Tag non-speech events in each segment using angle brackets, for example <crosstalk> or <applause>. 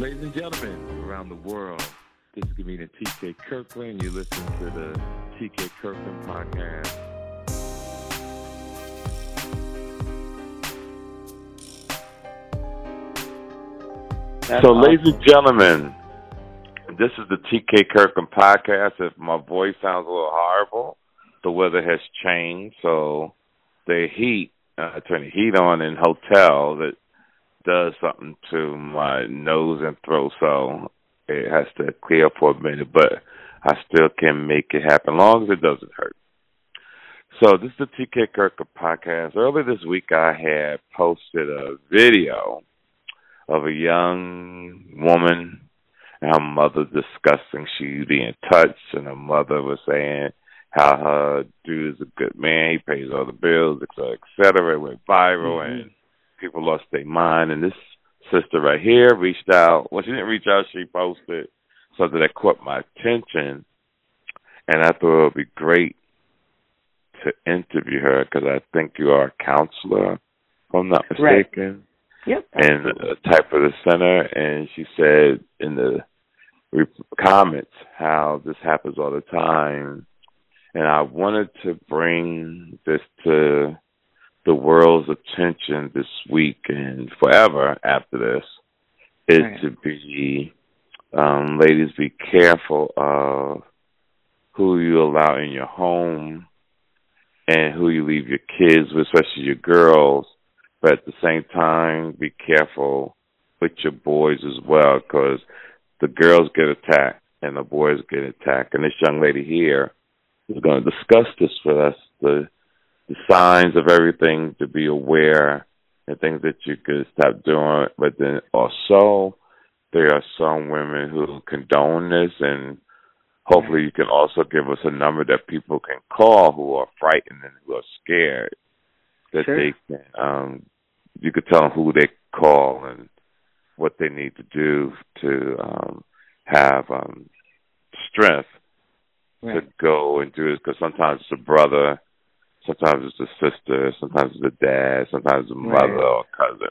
Ladies and gentlemen around the world, this is comedian TK Kirkland. You listen to the TK Kirkland podcast. That's so, awesome. ladies and gentlemen, this is the TK Kirkland podcast. If my voice sounds a little horrible, the weather has changed, so the heat, uh, turn the heat on in hotel that does something to my nose and throat, so it has to clear up for a minute, but I still can make it happen, as long as it doesn't hurt. So this is the TK Kirkland podcast. Earlier this week, I had posted a video of a young woman and her mother discussing she being touched, and her mother was saying how her dude is a good man, he pays all the bills, et cetera, et cetera. It went viral, mm-hmm. and people lost their mind. And this sister right here reached out. Well, she didn't reach out. She posted something that caught my attention, and I thought it would be great to interview her because I think you are a counselor, if I'm not mistaken. Right. Yep. And uh, type of the center, and she said in the comments how this happens all the time, and I wanted to bring this to the world's attention this week and forever after this is right. to be um, ladies be careful of who you allow in your home and who you leave your kids with, especially your girls. But at the same time, be careful with your boys as well, because the girls get attacked and the boys get attacked. And this young lady here is going to discuss this with us. The the signs of everything to be aware and things that you could stop doing. But then also, there are some women who condone this, and hopefully, you can also give us a number that people can call who are frightened and who are scared. That sure. they can, um, you could tell them who they call and what they need to do to um, have um, strength right. to go and do it. Because sometimes it's a brother Sometimes it's a sister, sometimes it's a dad, sometimes it's a mother right. or cousin.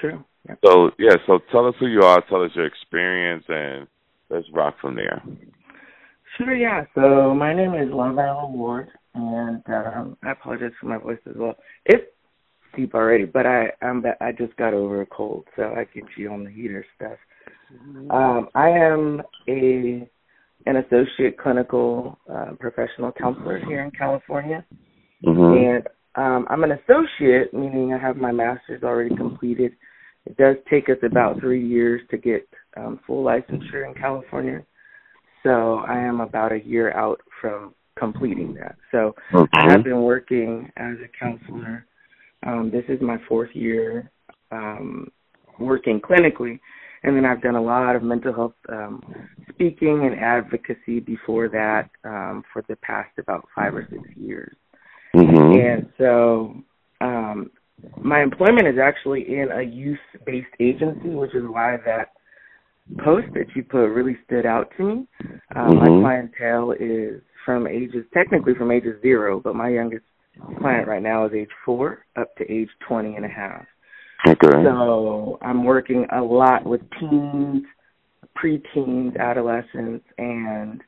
True. Yep. So yeah, so tell us who you are, tell us your experience, and let's rock from there. Sure. Yeah. So my name is Love Allen Ward, and um, I apologize for my voice as well. It's deep already, but I I'm I just got over a cold, so I get you on the heater stuff. Um, I am a an associate clinical uh, professional counselor here in California. Mm-hmm. And um, I'm an associate, meaning I have my master's already completed. It does take us about three years to get um, full licensure in California. So I am about a year out from completing that. So okay. I have been working as a counselor. Um, this is my fourth year um, working clinically, and then I've done a lot of mental health um, speaking and advocacy before that um, for the past about five or six years. Mm-hmm. And so um, my employment is actually in a youth based agency, which is why that post that you put really stood out to me. Um, mm-hmm. My clientele is from ages, technically from ages zero, but my youngest client right now is age four up to age twenty and a half. Okay. So I'm working a lot with teens, preteens, adolescents, and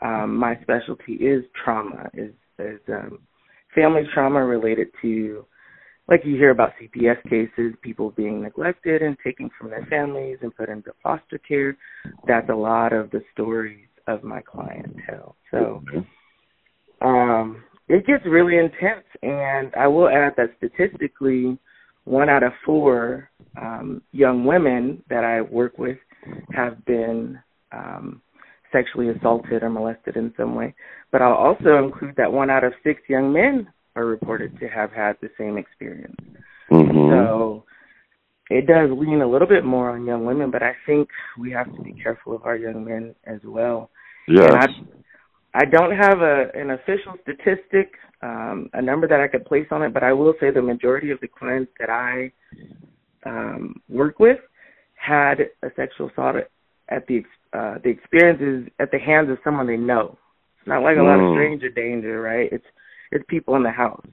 um, my specialty is trauma, is, is um, family trauma related to, like you hear about CPS cases, people being neglected and taken from their families and put into foster care. That's a lot of the stories of my clientele. So um, it gets really intense, and I will add that statistically, one out of four um, young women that I work with have been um, sexually assaulted or molested in some way. But I'll also include that one out of six young men are reported to have had the same experience. Mm-hmm. So it does lean a little bit more on young women, but I think we have to be careful of our young men as well. Yes. I, I don't have a an official statistic, um, a number that I could place on it, but I will say the majority of the clients that I um, work with had a sexual assault at the uh, the experiences at the hands of someone they know. It's not like a lot of Mm. stranger danger, right? It's it's people in the house.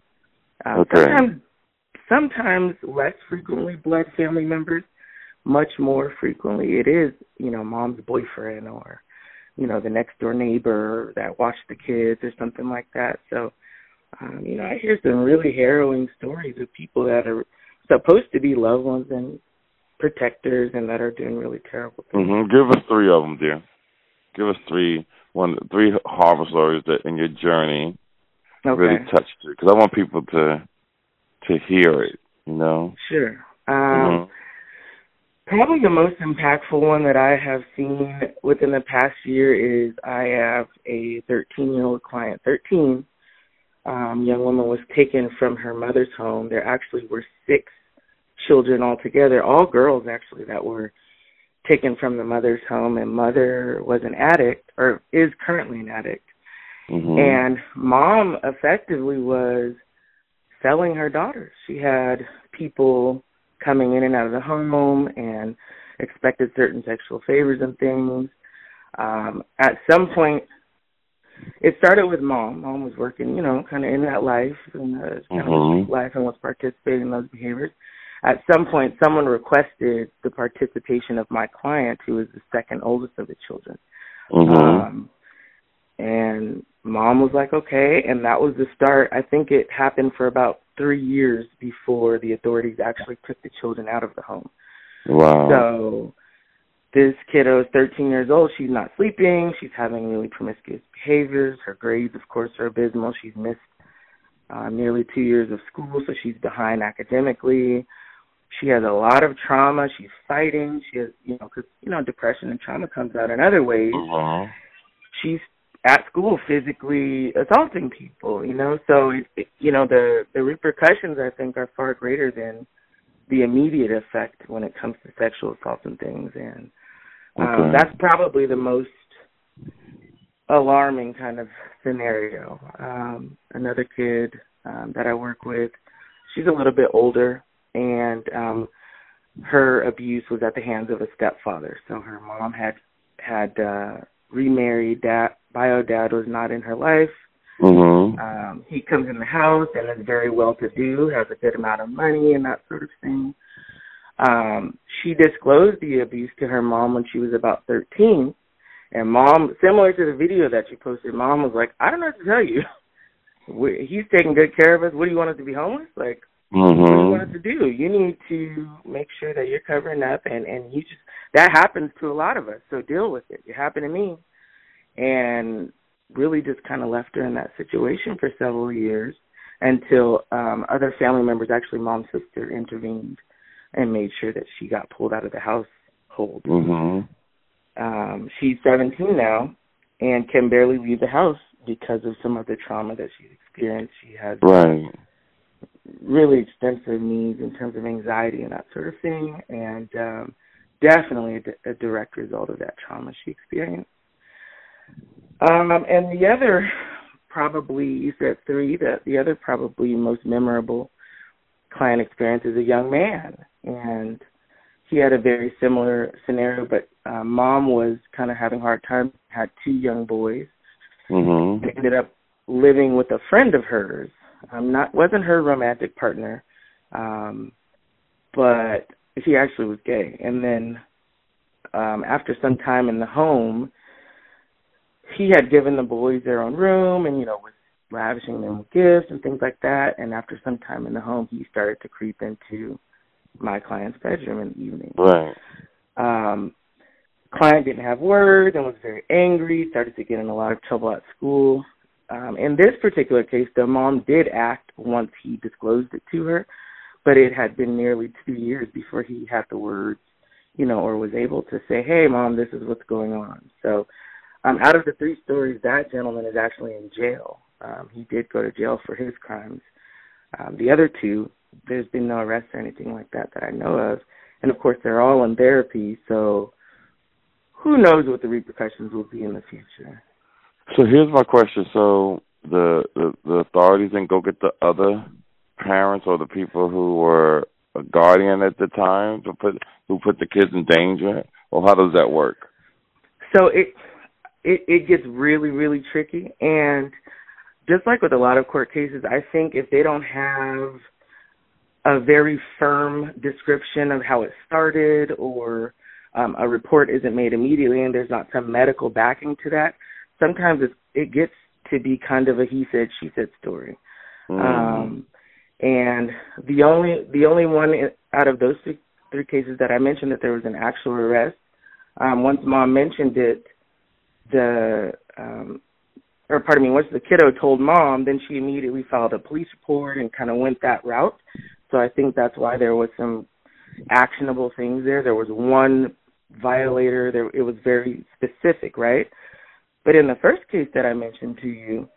Uh, Okay. Sometimes, sometimes less frequently blood family members, much more frequently it is, you know, mom's boyfriend or, you know, the next door neighbor that watched the kids or something like that. So, um, you know, I hear some really harrowing stories of people that are supposed to be loved ones and protectors and that are doing really terrible things. Mm-hmm. Give us three of them, dear. Give us three, one, three horrible stories that in your journey okay. really touched you, because I want people to to hear it. You know. Sure. Um, mm-hmm. Probably the most impactful one that I have seen within the past year is I have a 13 year old client. 13 um, young woman was taken from her mother's home. There actually were six children altogether, all girls actually, that were taken from the mother's home. And mother was an addict, or is currently an addict. Mm-hmm. And mom effectively was selling her daughters. She had people coming in and out of the home and expected certain sexual favors and things. Um, at some point, it started with mom. Mom was working, you know, kind of in that life and uh, kind mm-hmm. of life and was participating in those behaviors. At some point, someone requested the participation of my client, who is the second oldest of the children. Mm-hmm. Um, and mom was like, okay, and that was the start. I think it happened for about three years before the authorities actually took the children out of the home. Wow. So this kiddo is 13 years old. She's not sleeping. She's having really promiscuous behaviors. Her grades, of course, are abysmal. She's missed uh, nearly two years of school, so she's behind academically. She has a lot of trauma. She's fighting. She has, you know, because you know, depression and trauma comes out in other ways. Uh-huh. She's at school physically assaulting people, you know. So it, it, you know the the repercussions I think are far greater than the immediate effect when it comes to sexual assault and things, and um, okay. that's probably the most alarming kind of scenario. Um, another kid um, that I work with, she's a little bit older, and um, her abuse was at the hands of a stepfather. So her mom had had uh, remarried. Dad, bio dad was not in her life. Mm-hmm. Um, he comes in the house and is very well to do, has a good amount of money and that sort of thing. Um, she disclosed the abuse to her mom when she was about 13. And mom, similar to the video that she posted, mom was like, I don't know what to tell you. <laughs> we, he's taking good care of us. What do you want us to be homeless? Like, mm-hmm. what do you want us to do? You need to make sure that you're covering up and, and you just, that happens to a lot of us. So deal with it. It happened to me. And really just kind of left her in that situation for several years until um other family members, actually mom's sister, intervened and made sure that she got pulled out of the household. Mm-hmm. Um, she's 17 now and can barely leave the house because of some of the trauma that she's experienced. She has right. really extensive needs in terms of anxiety and that sort of thing, and um, definitely a, a direct result of that trauma she experienced. Um, and the other, probably you said three. That the other probably most memorable client experience is a young man, and he had a very similar scenario. But uh, mom was kind of having a hard time. Had two young boys. Mm-hmm. Ended up living with a friend of hers. Um, not wasn't her romantic partner, um, but he actually was gay. And then um, after some time in the home, he had given the boys their own room and you know was lavishing them with gifts and things like that. And after some time in the home he started to creep into my client's bedroom in the evening. Right. Um client didn't have words and was very angry started to get in a lot of trouble at school. Um in this particular case the mom did act once he disclosed it to her but it had been nearly two years before he had the words you know or was able to say hey mom this is what's going on. So um, out of the three stories, that gentleman is actually in jail. Um, he did go to jail for his crimes. Um, the other two, there's been no arrest or anything like that that I know of. And of course, they're all in therapy, so who knows what the repercussions will be in the future. So here's my question. So the the, the authorities didn't go get the other parents or the people who were a guardian at the time to put who put the kids in danger, or how does that work? So it it, it gets really, really tricky. And just like with a lot of court cases, I think if they don't have a very firm description of how it started or um, a report isn't made immediately and there's not some medical backing to that, sometimes it, it gets to be kind of a he said she said story. Mm. Um, and the only the only one out of those three, three cases that I mentioned that there was an actual arrest. Um, once mom mentioned it, the um, or pardon me, once the kiddo told mom, then she immediately filed a police report and kind of went that route. So I think that's why there was some actionable things there. There was one violator. There it was very specific, right? But in the first case that I mentioned to you,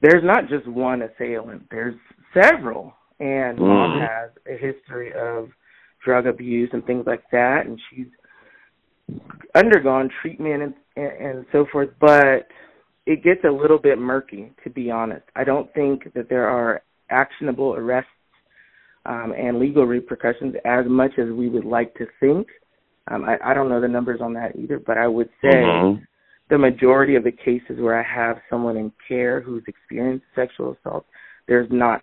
there's not just one assailant. There's several, and mm. mom has a history of drug abuse and things like that, and she's undergone treatment and, and, and so forth. But it gets a little bit murky, to be honest. I don't think that there are actionable arrests um, and legal repercussions as much as we would like to think. Um, I, I don't know the numbers on that either, but I would say mm-hmm. the majority of the cases where I have someone in care who's experienced sexual assault, there's not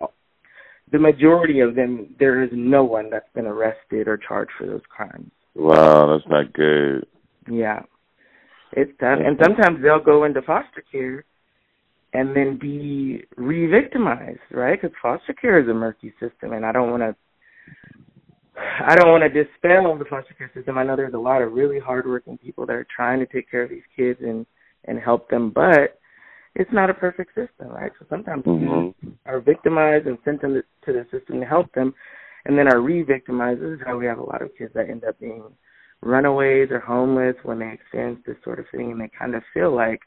the majority of them. There is no one that's been arrested or charged for those crimes. Wow, that's not good. Yeah, it's tough, and sometimes they'll go into foster care and then be re-victimized, right? Because foster care is a murky system, and I don't want to. I don't want to dispel the foster care system. I know there's a lot of really hardworking people that are trying to take care of these kids and and help them, but it's not a perfect system, right? So sometimes mm-hmm. kids are victimized and sent them to the system to help them, and then are re-victimized. This is how we have a lot of kids that end up being runaways or homeless when they experience this sort of thing, and they kind of feel like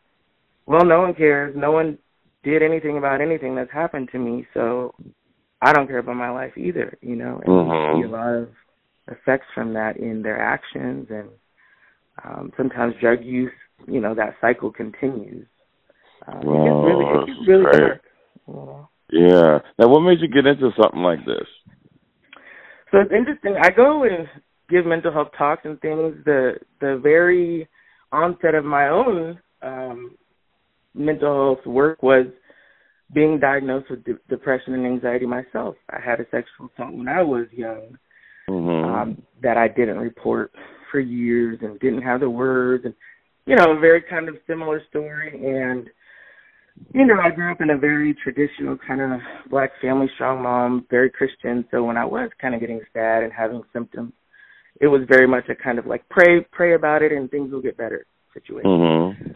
well, no one cares. No one did anything about anything that's happened to me, so I don't care about my life either, you know. And mm-hmm. you see a lot of effects from that in their actions and um sometimes drug use, you know, that cycle continues. Um, well, it really, it gets really dark. You know? Yeah. Now, what made you get into something like this? So it's interesting. I go and give mental health talks and things. The the very onset of my own um mental health work was being diagnosed with de- depression and anxiety myself. I had a sexual assault when I was young mm-hmm. um, that I didn't report for years and didn't have the words and you know a very kind of similar story and you know I grew up in a very traditional kind of black family strong mom very Christian so when I was kind of getting sad and having symptoms it was very much a kind of like pray pray about it and things will get better situation. Mm-hmm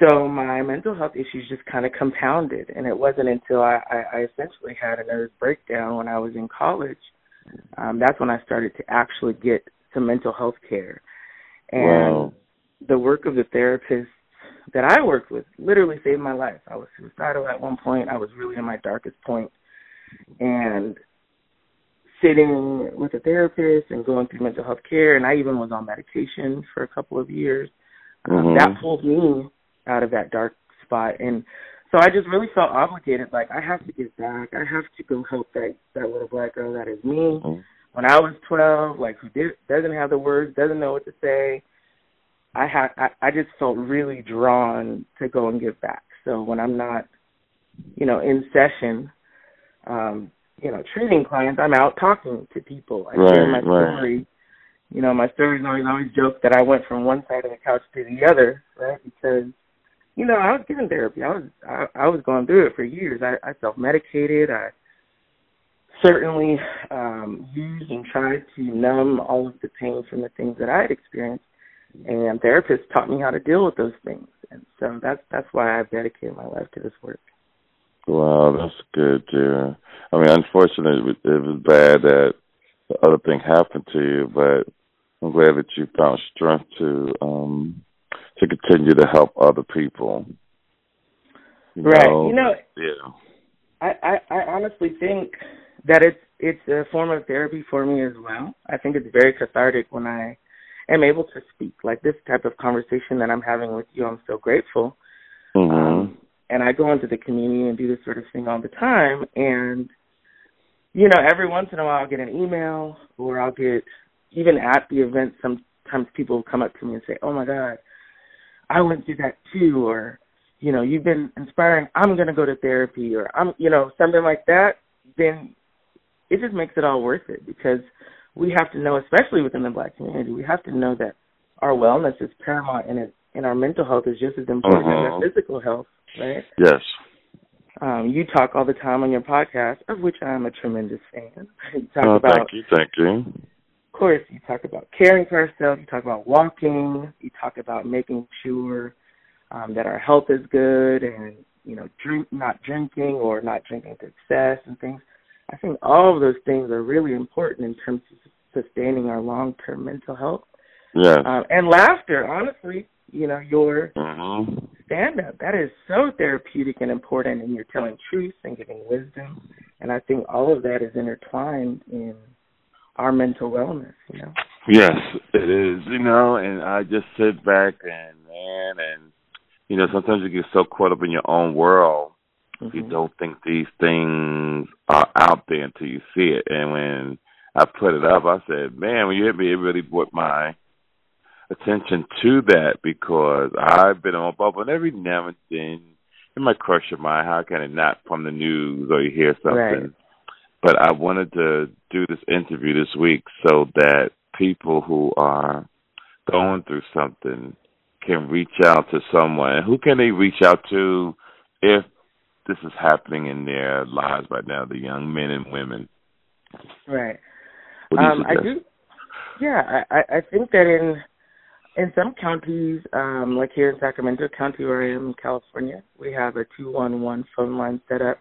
so my mental health issues just kind of compounded and it wasn't until I, I, I essentially had a nervous breakdown when I was in college um that's when I started to actually get some mental health care and wow. the work of the therapist that I worked with literally saved my life. I was suicidal at one point. I was really in my darkest point and sitting with a therapist and going through mental health care and I even was on medication for a couple of years. Um, mm-hmm. Um, that pulled me out of that dark spot and so I just really felt obligated like I have to give back. I have to go help that that little black girl that is me. Mm-hmm. When I was 12, like who did, doesn't have the words, doesn't know what to say. I had I, I just felt really drawn to go and give back. So when I'm not, you know, in session, um, you know, treating clients, I'm out talking to people. I right, share my right. story. You know, my stories always always joke that I went from one side of the couch to the other, right? Because you know, I was given therapy. I was I, I was going through it for years. I, I self medicated. I certainly um used and tried to numb all of the pain from the things that I had experienced and therapists taught me how to deal with those things. And so that's that's why I've dedicated my life to this work. Wow, that's good, dear. I mean, unfortunately, it was bad that the other thing happened to you, but I'm glad that you found strength to um to continue to help other people. You right. Know? You know. Yeah. I, I I honestly think that it's it's a form of therapy for me as well. I think it's very cathartic when I am able to speak like this type of conversation that I'm having with you. I'm so grateful. Mm-hmm. Um, and I go into the community and do this sort of thing all the time. And you know, every once in a while I'll get an email or I'll get even at the event. Sometimes people come up to me and say, "Oh my God, I went through that too, or you know, you've been inspiring. I'm going to go to therapy, or I'm, you know, something like that. Then it just makes it all worth it because we have to know, especially within the black community, we have to know that our wellness is paramount and it, and our mental health is just as important uh-huh. as our uh-huh. physical health, right? Yes. Um, you talk all the time on your podcast, of which I am a tremendous fan. <laughs> you talk oh, about, thank you, thank you. Of course, you talk about caring for ourselves. You talk about walking. You talk about making sure um, that our health is good, and you know, drink not drinking or not drinking to excess and things. I think all of those things are really important in terms of sustaining our long-term mental health. Yeah. Um, and laughter, honestly, you know, your mm-hmm. Stand-up that is so therapeutic and important, and you're telling truth and giving wisdom, and I think all of that is intertwined in our mental wellness. You know. Yes, it is. You know, and I just sit back and man, and you know, sometimes you get so caught up in your own world Mm-hmm. You don't think these things are out there until you see it. And when I put it up, I said, "Man, when you hit me, it really brought my attention to that because I've been on bubble, and every now and then it might crush your mind. How can it not from the news or you hear something?" Right. But I wanted to do this interview this week so that people who are going through something can reach out to someone. Who can they reach out to if this is happening in their lives right now, the young men and women. Right. Um, I do. Yeah, I I think that in in some counties, um, like here in Sacramento County, where I am in California, we have a two one one phone line set up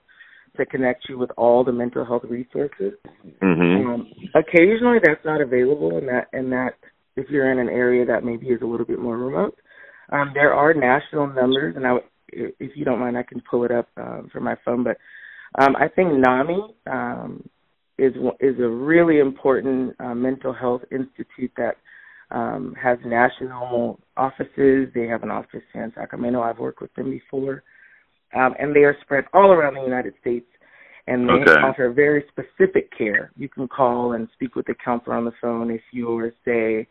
to connect you with all the mental health resources. Mm-hmm. Um, occasionally, that's not available, and that and that if you're in an area that maybe is a little bit more remote. Um, there are national numbers, and I would if you don't mind, I can pull it up um, from my phone. But um, I think NAMI um, is is a really important uh, mental health institute that um, has national offices. They have an office in Sacramento. I've worked with them before, um, and they are spread all around the United States. And they okay. offer very specific care. You can call and speak with the counselor on the phone if you're, say,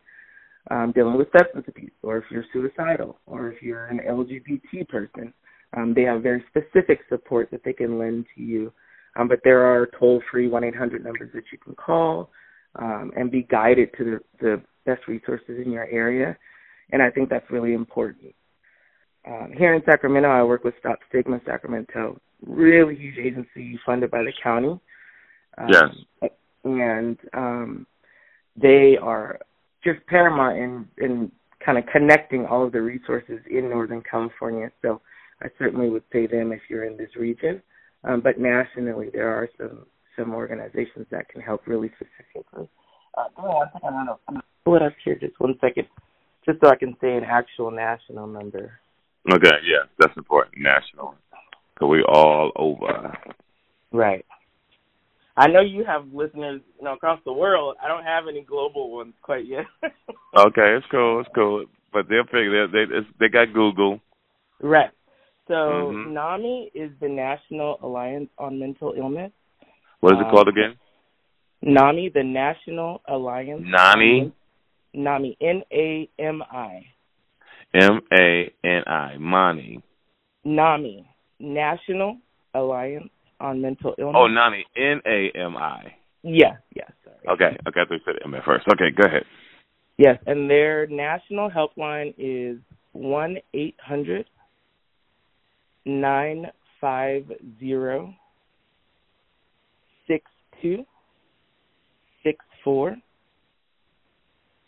um, dealing with substance abuse, or if you're suicidal, or if you're an LGBT person. Um, they have very specific support that they can lend to you. Um, but there are toll-free 1-800 numbers that you can call um, and be guided to the, the best resources in your area. And I think that's really important. Um, here in Sacramento, I work with Stop Stigma Sacramento, really huge agency funded by the county. Um, yes. And um, they are just paramount in in kind of connecting all of the resources in Northern California. So I certainly would say them if you're in this region. Um, but nationally, there are some some organizations that can help really specifically. Uh, give me one second. I'm gonna, I'm gonna pull it up here just one second, just so I can say an actual national number. Okay, yeah, that's important. National, so we all over. Right. I know you have listeners, you know, across the world. I don't have any global ones quite yet. <laughs> okay, it's cool, it's cool. But they'll figure they they they got Google. Right. So mm-hmm. NAMI is the National Alliance on Mental Illness. What is it um, called again? NAMI, the National Alliance. NAMI. NAMI. N A M I. M A N I. Mani. NAMI. National Alliance on mental illness. Oh, NAMI. N A M I. Yeah, yes. Sorry. Okay, okay, I thought you said M at first. Okay, go ahead. Yes, and their national helpline is one eight hundred nine five zero two six four,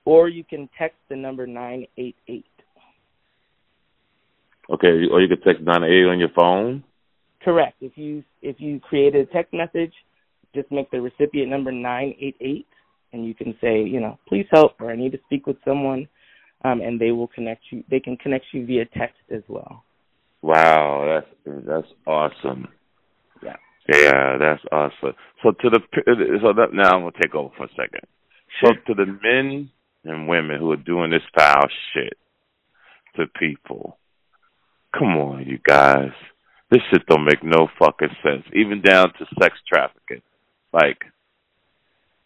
or you can text the number nine eight eight. Okay, or you can text nine eight on your phone. Correct. If you if you create a text message, just make the recipient number nine eight eight, and you can say, you know, please help, or I need to speak with someone, um, and they will connect you. They can connect you via text as well. Wow, that's that's awesome. Yeah. That's awesome. So to the so that now I'm gonna take over for a second. So to the men and women who are doing this foul shit to people, come on, you guys this shit don't make no fucking sense. Even down to sex trafficking. Like,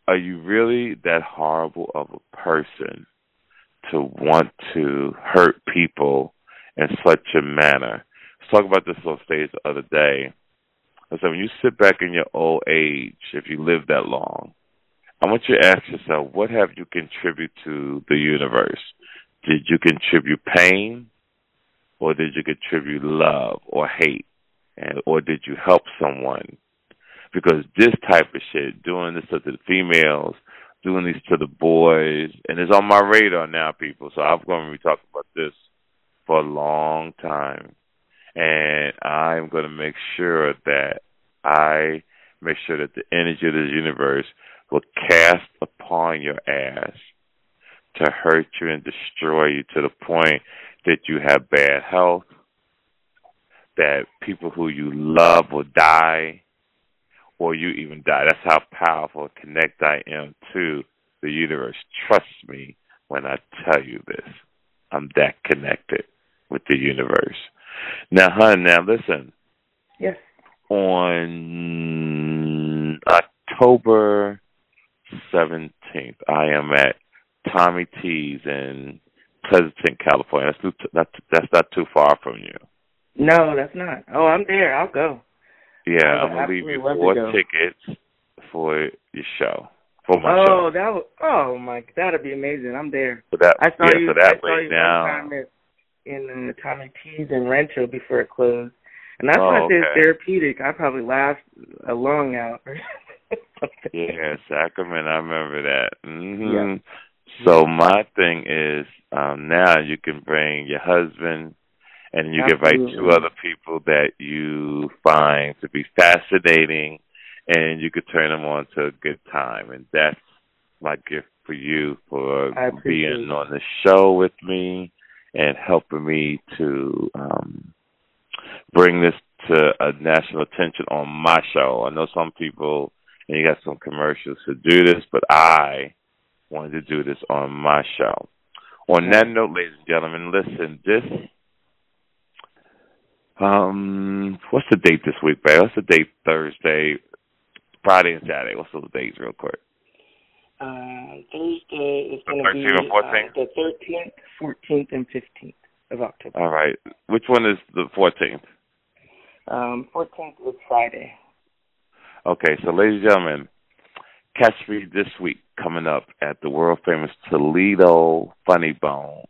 are you really that horrible of a person to want to hurt people in such a manner? Let's talk about this on stage the other day. So when you sit back in your old age, if you live that long, I want you to ask yourself, what have you contributed to the universe? Did you contribute pain, or did you contribute love or hate, and or did you help someone? Because this type of shit, doing this to the females, doing this to the boys, and it's on my radar now, people. So I'm going to be talking about this for a long time, and I'm going to make sure that I make sure that the energy of the universe will cast upon your ass to hurt you and destroy you to the point that you have bad health, that people who you love will die, or you even die. That's how powerful connect I am to the universe. Trust me when I tell you this. I'm that connected with the universe. Now, hun, now listen. Yes. On October 17th, I am at Tommy T's in Pleasanton, California. That's too, that's, that's not too far from you. No, that's not. Oh, I'm there. I'll go. Yeah, I'm gonna leave you four tickets for your show. For my oh, show. that was, oh my, that'd be amazing. I'm there. So that, I saw yeah, you. so that I saw way you now. In uh, Tommy T's in Rancho before it closed, and that's Oh, why I say it's therapeutic. I probably laughed a long hour. Yeah, Sacramento. I remember that. hmm Yeah. So my thing is, um, now you can bring your husband, and you can invite two other people that you find to be fascinating, and you could turn them on to a good time. And that's my gift for you for being it. on the show with me and helping me to um, bring this to a national attention on my show. I know some people, and you got some commercials to do this, but I wanted to do this on my show. On that note, ladies and gentlemen, listen, this um what's the date this week, babe? What's the date Thursday, Friday and Saturday? What's those dates real quick? Um, Thursday is going to be 13th and 14th? uh, the 13th, 14th, and 15th of October. All right. Which one is the fourteenth? Um, 14th is Friday. Okay, so ladies and gentlemen, catch me this week coming up at the world famous Toledo Funny Bone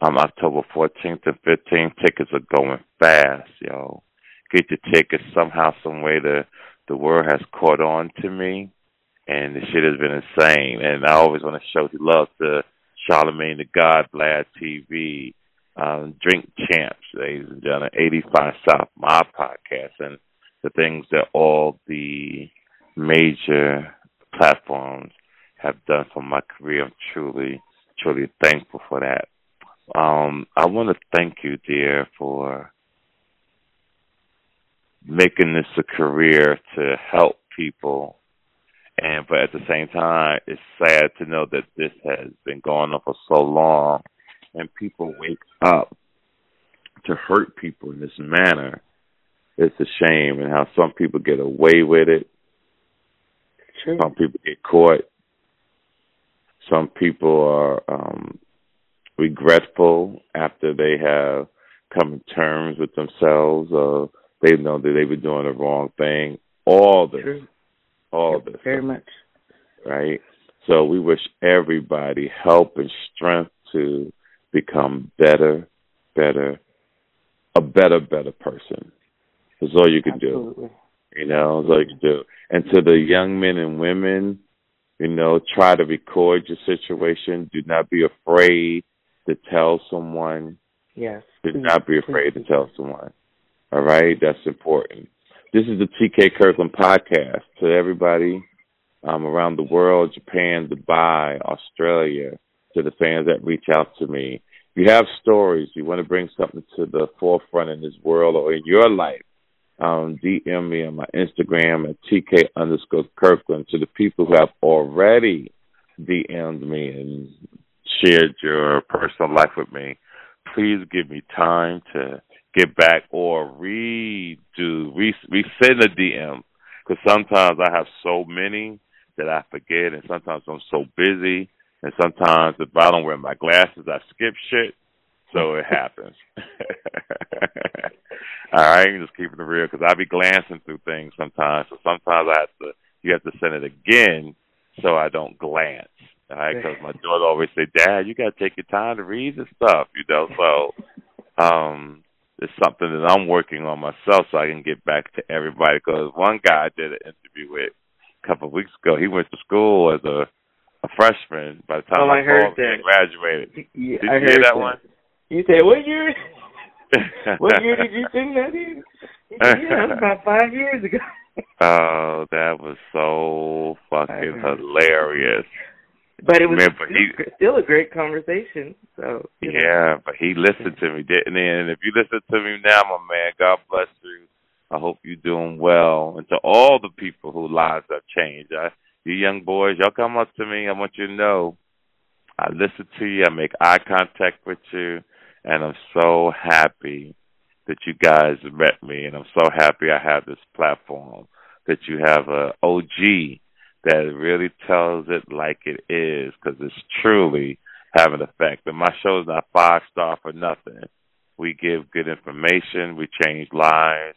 on October 14th and 15th. Tickets are going fast, yo. Get your tickets somehow, some way. The the word has caught on to me, and the shit has been insane. And I always want to show love to Charlemagne the God, Vlad TV, um, Drink Champs, ladies and gentlemen, 85 South, my podcast, and the things that all the major platforms have done for my career. I'm truly, truly thankful for that. Um, I want to thank you, dear, for making this a career to help people. And but at the same time, it's sad to know that this has been going on for so long, and people wake up to hurt people in this manner. It's a shame, and how some people get away with it. True. Some people get caught. Some people are um, regretful after they have come to terms with themselves or they know that they were doing the wrong thing. All this, True. All this, Very much. right? So we wish everybody help and strength to become better, better, a better, better person. That's all you can do. You know, that's all you can do. And to the young men and women, you know, try to record your situation. Do not be afraid to tell someone. Yes. Do not be afraid to tell someone. All right? That's important. This is the TK Kirkland podcast. To everybody um, around the world, Japan, Dubai, Australia, to the fans that reach out to me. If you have stories, you want to bring something to the forefront in this world or in your life, um, DM me on my Instagram at TK underscore Kirkland. To the people who have already DM'd me and shared your personal life with me, please give me time to get back or redo, re- resend a DM. Because sometimes I have so many that I forget, and sometimes I'm so busy, and sometimes if I don't wear my glasses, I skip shit. so it happens. <laughs> All right, just keeping it real because I be glancing through things sometimes. So sometimes I have to, you have to send it again so I don't glance. All right, because my daughter always say, "Dad, you got to take your time to read this stuff," you know. So, um, it's something that I'm working on myself so I can get back to everybody. Because one guy I did an interview with a couple of weeks ago. He went to school as a a freshman. By the time oh, I, I heard that. he graduated. Yeah, did I you heard hear that, that one? You said what year? <laughs> what year did you sing that in? Yeah, that was about five years ago. <laughs> oh, that was so fucking hilarious. But it was Man, but he, still a great conversation. So yeah, know. but he listened to me, didn't he? And if you listen to me now, my man, God bless you. I hope you're doing well. And to all the people whose lives have changed, I, you young boys, y'all come up to me. I want you to know I listen to you. I make eye contact with you, and I'm so happy that you guys met me, and I'm so happy I have this platform. That you have a OG that really tells it like it is because it's truly having an effect. And my show is not five star for nothing. We give good information, we change lives,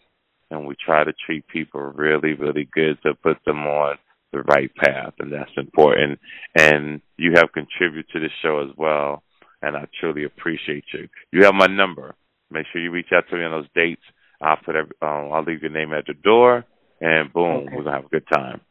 and we try to treat people really, really good to put them on the right path, and that's important. And you have contributed to the show as well, and I truly appreciate you. You have my number. Make sure you reach out to me on those dates. I'll put every, um, I'll leave your name at the door, and boom, okay. we're gonna have a good time.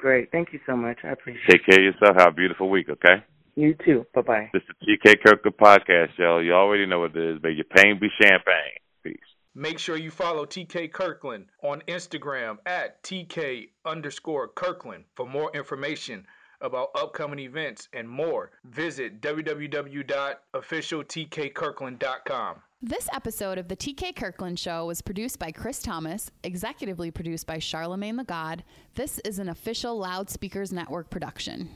Great. Thank you so much. I appreciate it. Take care of yourself. Have a beautiful week, okay? You too. Bye bye. This is the TK Kirkland podcast, y'all. You already know what it is. May your pain be champagne. Peace. Make sure you follow TK Kirkland on Instagram at TK underscore Kirkland for more information about upcoming events and more. Visit www.officialtkkirkland.com. This episode of the TK Kirkland Show was produced by Chris Thomas, executively produced by Charlemagne the God. This is an official Loudspeakers Network production.